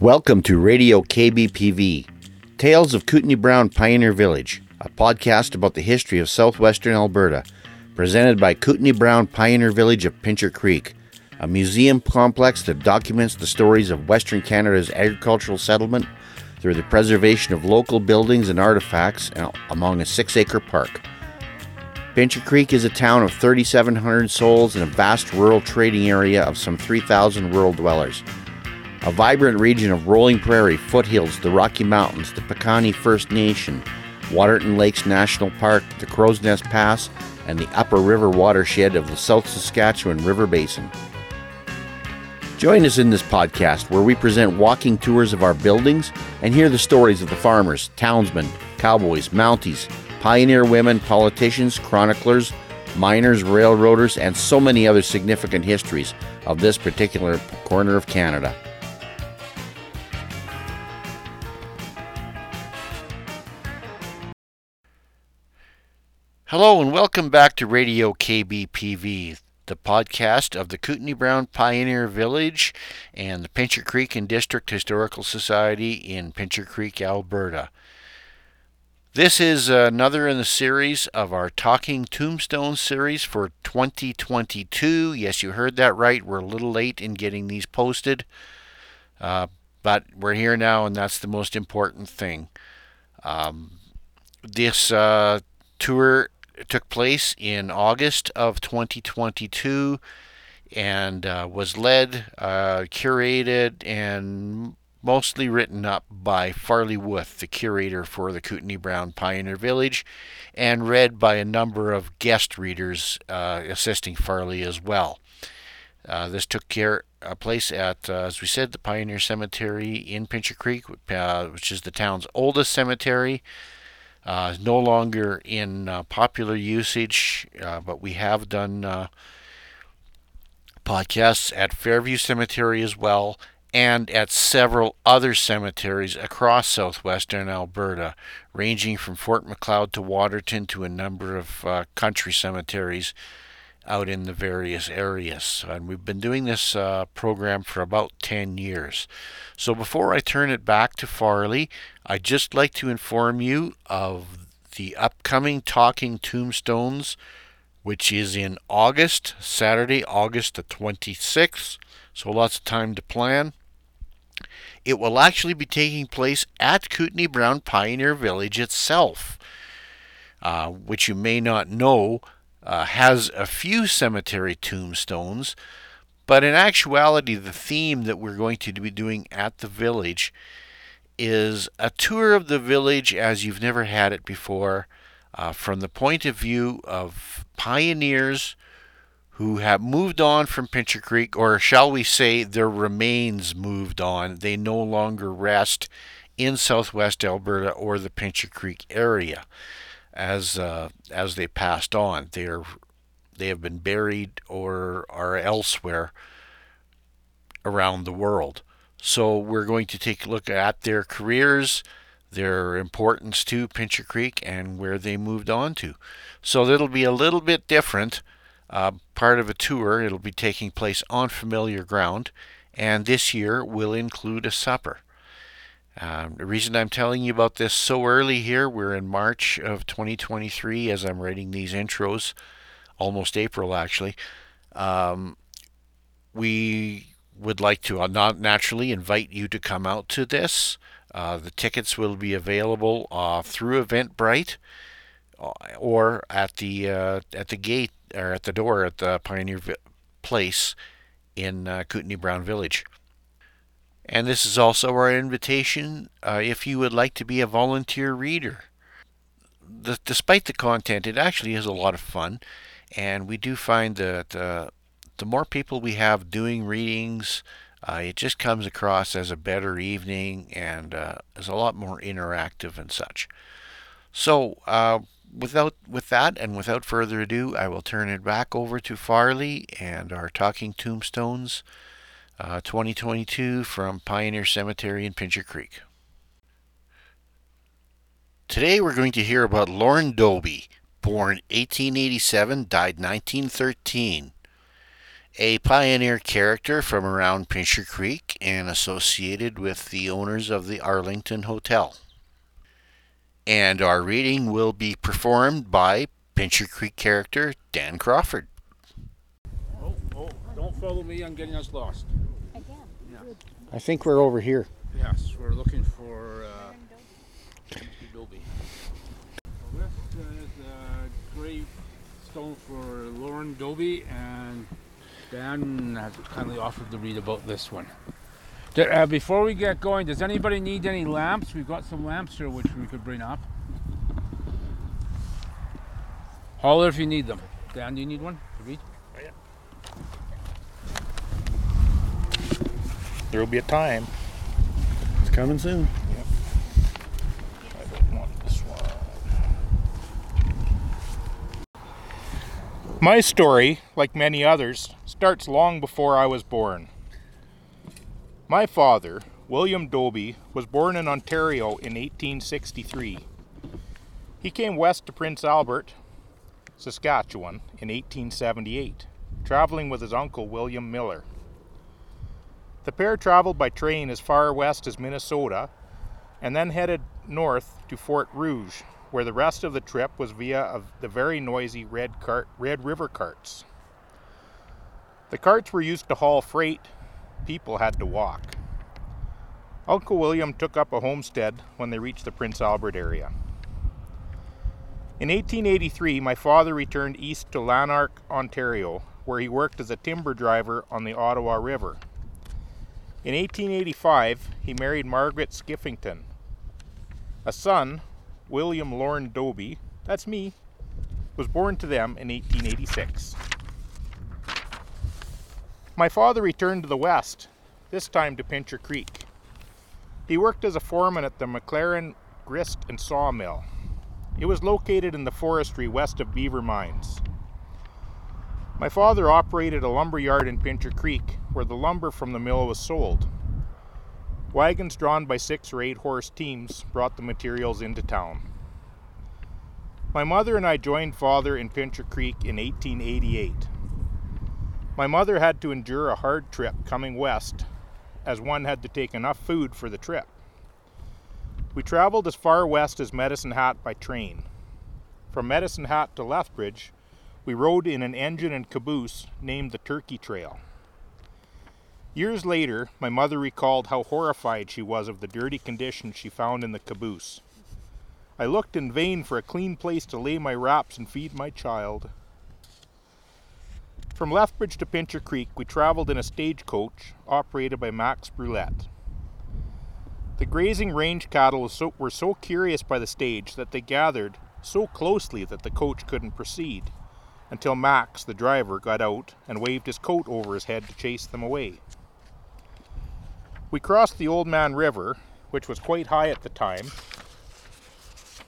Welcome to Radio KBPV, Tales of Kootenai Brown Pioneer Village, a podcast about the history of southwestern Alberta, presented by Kootenai Brown Pioneer Village of Pincher Creek, a museum complex that documents the stories of Western Canada's agricultural settlement through the preservation of local buildings and artifacts among a six acre park. Pincher Creek is a town of 3,700 souls in a vast rural trading area of some 3,000 rural dwellers a vibrant region of rolling prairie, foothills, the Rocky Mountains, the Piikani First Nation, Waterton Lakes National Park, the Crow's Nest Pass, and the upper river watershed of the South Saskatchewan River Basin. Join us in this podcast where we present walking tours of our buildings and hear the stories of the farmers, townsmen, cowboys, mounties, pioneer women, politicians, chroniclers, miners, railroaders, and so many other significant histories of this particular corner of Canada. Hello and welcome back to Radio KBPV, the podcast of the Kootenai Brown Pioneer Village and the Pincher Creek and District Historical Society in Pincher Creek, Alberta. This is another in the series of our Talking Tombstone series for 2022. Yes, you heard that right. We're a little late in getting these posted, uh, but we're here now, and that's the most important thing. Um, this uh, tour took place in August of 2022 and uh, was led, uh, curated, and mostly written up by Farley Wuth, the curator for the Kootenai Brown Pioneer Village, and read by a number of guest readers uh, assisting Farley as well. Uh, this took care uh, place at, uh, as we said, the Pioneer Cemetery in Pincher Creek, which is the town's oldest cemetery uh, no longer in uh, popular usage, uh, but we have done uh, podcasts at Fairview Cemetery as well and at several other cemeteries across southwestern Alberta, ranging from Fort Macleod to Waterton to a number of uh, country cemeteries out in the various areas. And we've been doing this uh, program for about 10 years. So before I turn it back to Farley, I'd just like to inform you of the upcoming Talking Tombstones, which is in August, Saturday, August the 26th. So lots of time to plan. It will actually be taking place at Kootenai Brown Pioneer Village itself, uh, which you may not know uh, has a few cemetery tombstones, but in actuality, the theme that we're going to be doing at the village is a tour of the village as you've never had it before, uh, from the point of view of pioneers who have moved on from Pincher Creek, or shall we say, their remains moved on. They no longer rest in southwest Alberta or the Pincher Creek area as uh, as they passed on. They are they have been buried or are elsewhere around the world. So we're going to take a look at their careers, their importance to Pincher Creek, and where they moved on to. So it'll be a little bit different. Uh, part of a tour. It'll be taking place on familiar ground, and this year will include a supper. Um, the reason I'm telling you about this so early here, we're in March of 2023 as I'm writing these intros, almost April actually. Um, we would like to uh, not naturally invite you to come out to this. Uh, the tickets will be available uh, through Eventbrite uh, or at the uh, at the gate or at the door at the Pioneer Place in uh, Kootenai Brown Village. And this is also our invitation uh, if you would like to be a volunteer reader. The, despite the content, it actually is a lot of fun, and we do find that uh, the more people we have doing readings, uh, it just comes across as a better evening and uh, is a lot more interactive and such. So, uh, without with that and without further ado, I will turn it back over to Farley and our Talking Tombstones uh, 2022 from Pioneer Cemetery in Pincher Creek. Today we're going to hear about Lorne Dobbie, born 1887, died 1913. a pioneer character from around Pincher Creek and associated with the owners of the Arlington Hotel. And our reading will be performed by Pincher Creek character Dan Crawford. Don't follow me, I'm getting us lost. Again. Yeah. I think we're over here. Yes, we're looking for uh, Dobbie. Well, this is a grave stone for Lorne Dobbie, and Dan has kindly offered to read about this one. Uh, before we get going, does anybody need any lamps? We've got some lamps here which we could bring up. Holler if you need them. Dan, do you need one to read? There will be a time. It's coming soon. I don't want this one. My story, like many others, starts long before I was born. My father, William Dobbie, was born in Ontario in 1863. He came west to Prince Albert, Saskatchewan, in 1878, traveling with his uncle William Miller. The pair traveled by train as far west as Minnesota and then headed north to Fort Rouge, where the rest of the trip was via the very noisy Red, cart, Red River carts. The carts were used to haul freight, people had to walk. Uncle William took up a homestead when they reached the Prince Albert area. In 1883, my father returned east to Lanark, Ontario, where he worked as a timber driver on the Ottawa River. In 1885, he married Margaret Skiffington. A son, William Lorne Dobbie, that's me, was born to them in 1886. My father returned to the west, this time to Pincher Creek. He worked as a foreman at the McLaren Grist and Sawmill. It was located in the forestry west of Beaver Mines. My father operated a lumber yard in Pincher Creek where the lumber from the mill was sold. Wagons drawn by six or eight horse teams brought the materials into town. My mother and I joined father in Pincher Creek in 1888. My mother had to endure a hard trip coming west as one had to take enough food for the trip. We traveled as far west as Medicine Hat by train. From Medicine Hat to Lethbridge, we rode in an engine and caboose named the Turkey Trail. Years later, my mother recalled how horrified she was of the dirty condition she found in the caboose. I looked in vain for a clean place to lay my wraps and feed my child. From Lethbridge to Pincher Creek, we traveled in a stagecoach operated by Max Brulette. The grazing range cattle so, were so curious by the stage that they gathered so closely that the coach couldn't proceed until Max, the driver, got out and waved his coat over his head to chase them away. We crossed the Old Man River, which was quite high at the time.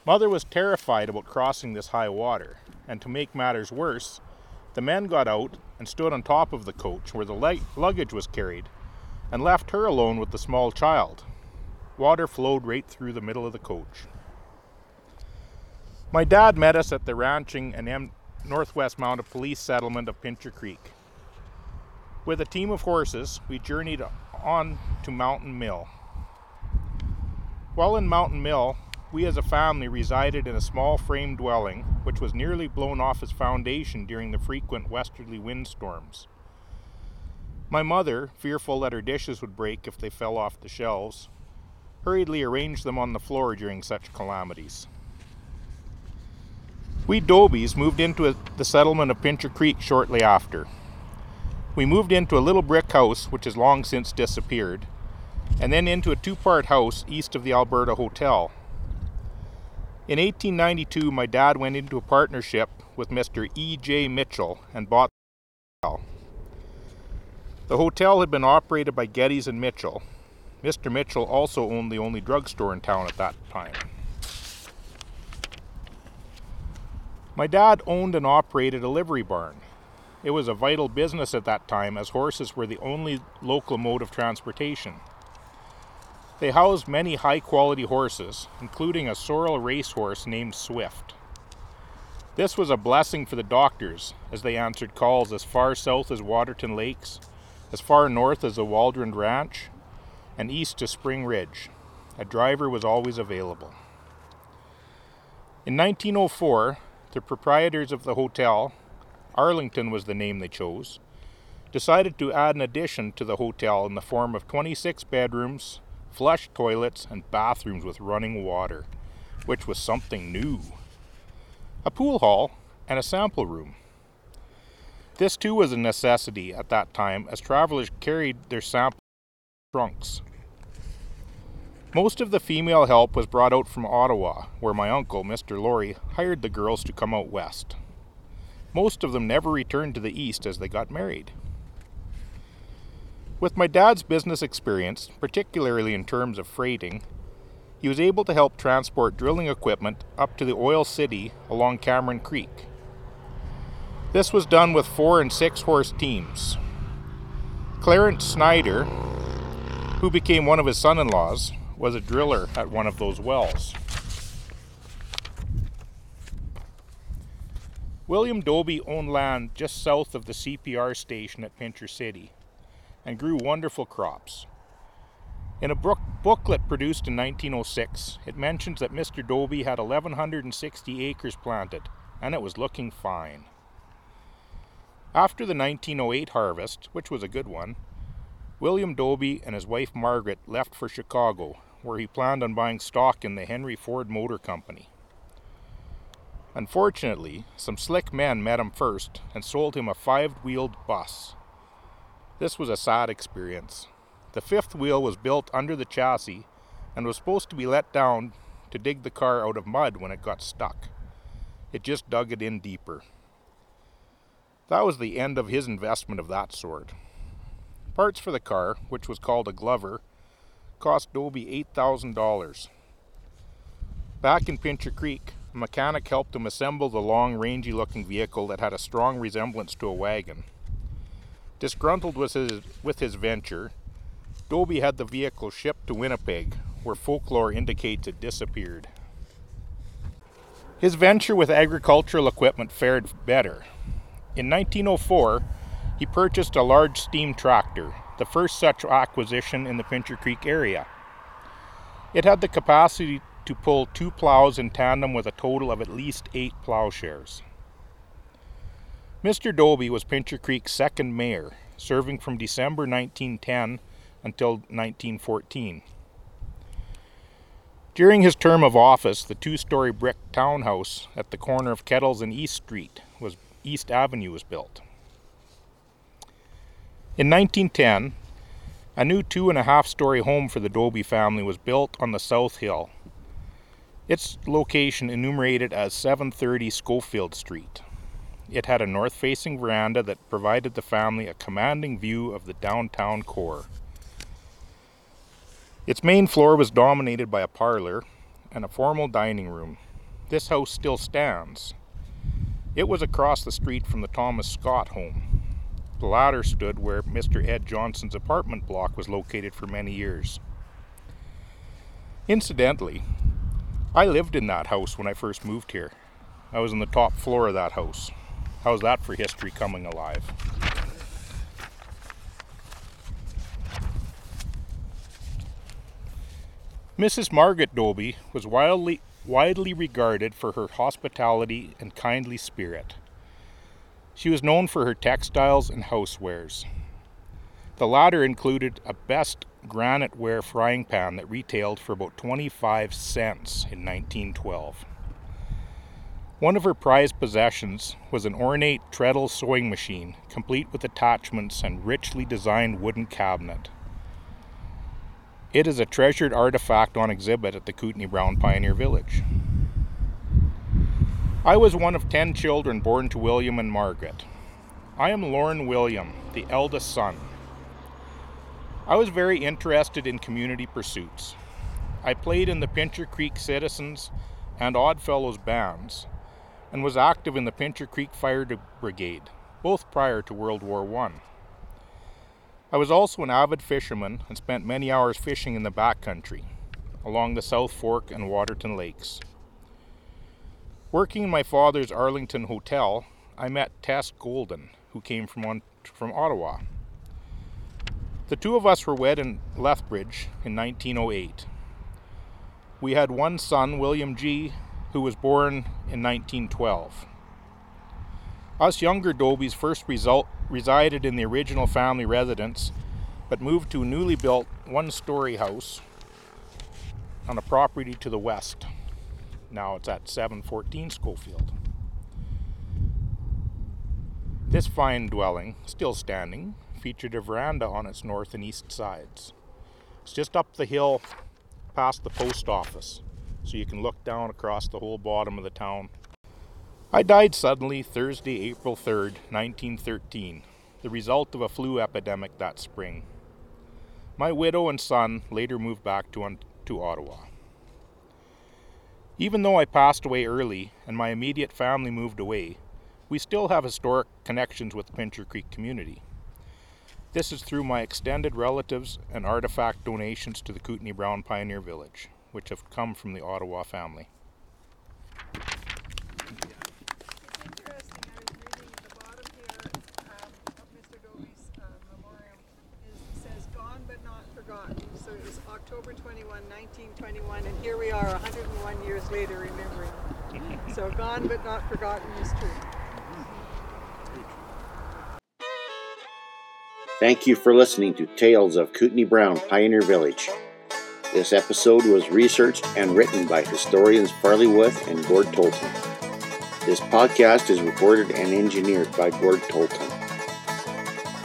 Mother was terrified about crossing this high water, and to make matters worse, the men got out and stood on top of the coach where the light luggage was carried and left her alone with the small child. Water flowed right through the middle of the coach. My dad met us at the ranching and M- Northwest Mounted Police settlement of Pincher Creek. With a team of horses, we journeyed on to Mountain Mill. While in Mountain Mill, we as a family resided in a small frame dwelling which was nearly blown off its foundation during the frequent westerly windstorms. My mother, fearful that her dishes would break if they fell off the shelves, hurriedly arranged them on the floor during such calamities. We Dobbies moved into the settlement of Pincher Creek shortly after. We moved into a little brick house which has long since disappeared, and then into a two part house east of the Alberta Hotel. In 1892, my dad went into a partnership with Mr. E.J. Mitchell and bought the hotel. The hotel had been operated by Geddes and Mitchell. Mr. Mitchell also owned the only drugstore in town at that time. My dad owned and operated a livery barn. It was a vital business at that time as horses were the only local mode of transportation. They housed many high quality horses, including a sorrel racehorse named Swift. This was a blessing for the doctors as they answered calls as far south as Waterton Lakes, as far north as the Waldron Ranch, and east to Spring Ridge. A driver was always available. In 1904, the proprietors of the hotel, Arlington was the name they chose, decided to add an addition to the hotel in the form of 26 bedrooms, flush toilets, and bathrooms with running water, which was something new. A pool hall and a sample room. This too was a necessity at that time as travelers carried their sample trunks. Most of the female help was brought out from Ottawa, where my uncle, Mr. Laurie, hired the girls to come out west. Most of them never returned to the east as they got married. With my dad's business experience, particularly in terms of freighting, he was able to help transport drilling equipment up to the Oil City along Cameron Creek. This was done with four and six horse teams. Clarence Snyder, who became one of his son in laws, was a driller at one of those wells. William Dobbie owned land just south of the CPR station at Pincher City and grew wonderful crops. In a book, booklet produced in 1906, it mentions that Mr. Dobbie had 1,160 acres planted, and it was looking fine. After the 1908 harvest, which was a good one, William Dobbie and his wife Margaret left for Chicago, where he planned on buying stock in the Henry Ford Motor Company. Unfortunately, some slick men met him first and sold him a five wheeled bus. This was a sad experience. The fifth wheel was built under the chassis and was supposed to be let down to dig the car out of mud when it got stuck. It just dug it in deeper. That was the end of his investment of that sort. Parts for the car, which was called a Glover, cost Dobbie $8,000. Back in Pincher Creek, a mechanic helped him assemble the long, rangy looking vehicle that had a strong resemblance to a wagon. Disgruntled with his, with his venture, Dobbie had the vehicle shipped to Winnipeg, where folklore indicates it disappeared. His venture with agricultural equipment fared better. In 1904, he purchased a large steam tractor, the first such acquisition in the Pincher Creek area. It had the capacity to pull two plows in tandem with a total of at least eight plowshares. Mr. Dobbie was Pincher Creek's second mayor, serving from December 1910 until 1914. During his term of office, the two-story brick townhouse at the corner of Kettles and East Street was East Avenue was built. In 1910, a new two and a half story home for the Dobbie family was built on the South Hill. Its location enumerated as 730 Schofield Street. It had a north facing veranda that provided the family a commanding view of the downtown core. Its main floor was dominated by a parlor and a formal dining room. This house still stands. It was across the street from the Thomas Scott home. The latter stood where Mr. Ed Johnson's apartment block was located for many years. Incidentally, I lived in that house when I first moved here. I was on the top floor of that house. How's that for history coming alive? Mrs. Margaret Dobbie was wildly, widely regarded for her hospitality and kindly spirit. She was known for her textiles and housewares. The latter included a best granite ware frying pan that retailed for about 25 cents in 1912. One of her prized possessions was an ornate treadle sewing machine, complete with attachments and richly designed wooden cabinet. It is a treasured artifact on exhibit at the Kootenai Brown Pioneer Village. I was one of ten children born to William and Margaret. I am Lorne William, the eldest son. I was very interested in community pursuits. I played in the Pincher Creek Citizens and Oddfellows bands and was active in the Pincher Creek Fire Brigade, both prior to World War I. I was also an avid fisherman and spent many hours fishing in the backcountry, along the South Fork and Waterton Lakes. Working in my father's Arlington hotel, I met Tess Golden, who came from, on, from Ottawa. The two of us were wed in Lethbridge in 1908. We had one son, William G., who was born in 1912. Us younger Dobbies first result, resided in the original family residence, but moved to a newly built one story house on a property to the west. Now it's at 714 Schofield. This fine dwelling, still standing, featured a veranda on its north and east sides. It's just up the hill past the post office, so you can look down across the whole bottom of the town. I died suddenly Thursday, April 3rd, 1913, the result of a flu epidemic that spring. My widow and son later moved back to, to Ottawa. Even though I passed away early and my immediate family moved away, we still have historic connections with the Pincher Creek community. This is through my extended relatives and artifact donations to the Kootenai Brown Pioneer Village, which have come from the Ottawa family. So it was October 21, 1921, and here we are 101 years later remembering. so gone but not forgotten is true. Thank you for listening to Tales of Kootenai Brown Pioneer Village. This episode was researched and written by historians Farley Wuth and Gord Tolton. This podcast is recorded and engineered by Gord Tolton.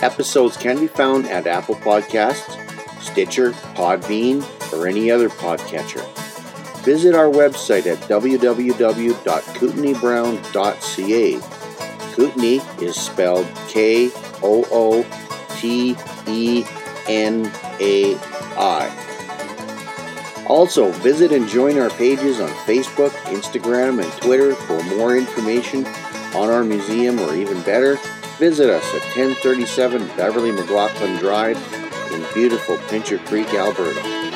Episodes can be found at Apple Podcasts, Stitcher, Podbean, or any other podcatcher. Visit our website at www.kootenaybrown.ca. Kootenay is spelled K O O T E N A I. Also, visit and join our pages on Facebook, Instagram, and Twitter for more information on our museum, or even better, visit us at 1037 Beverly McLaughlin Drive beautiful Pincher Creek, Alberta.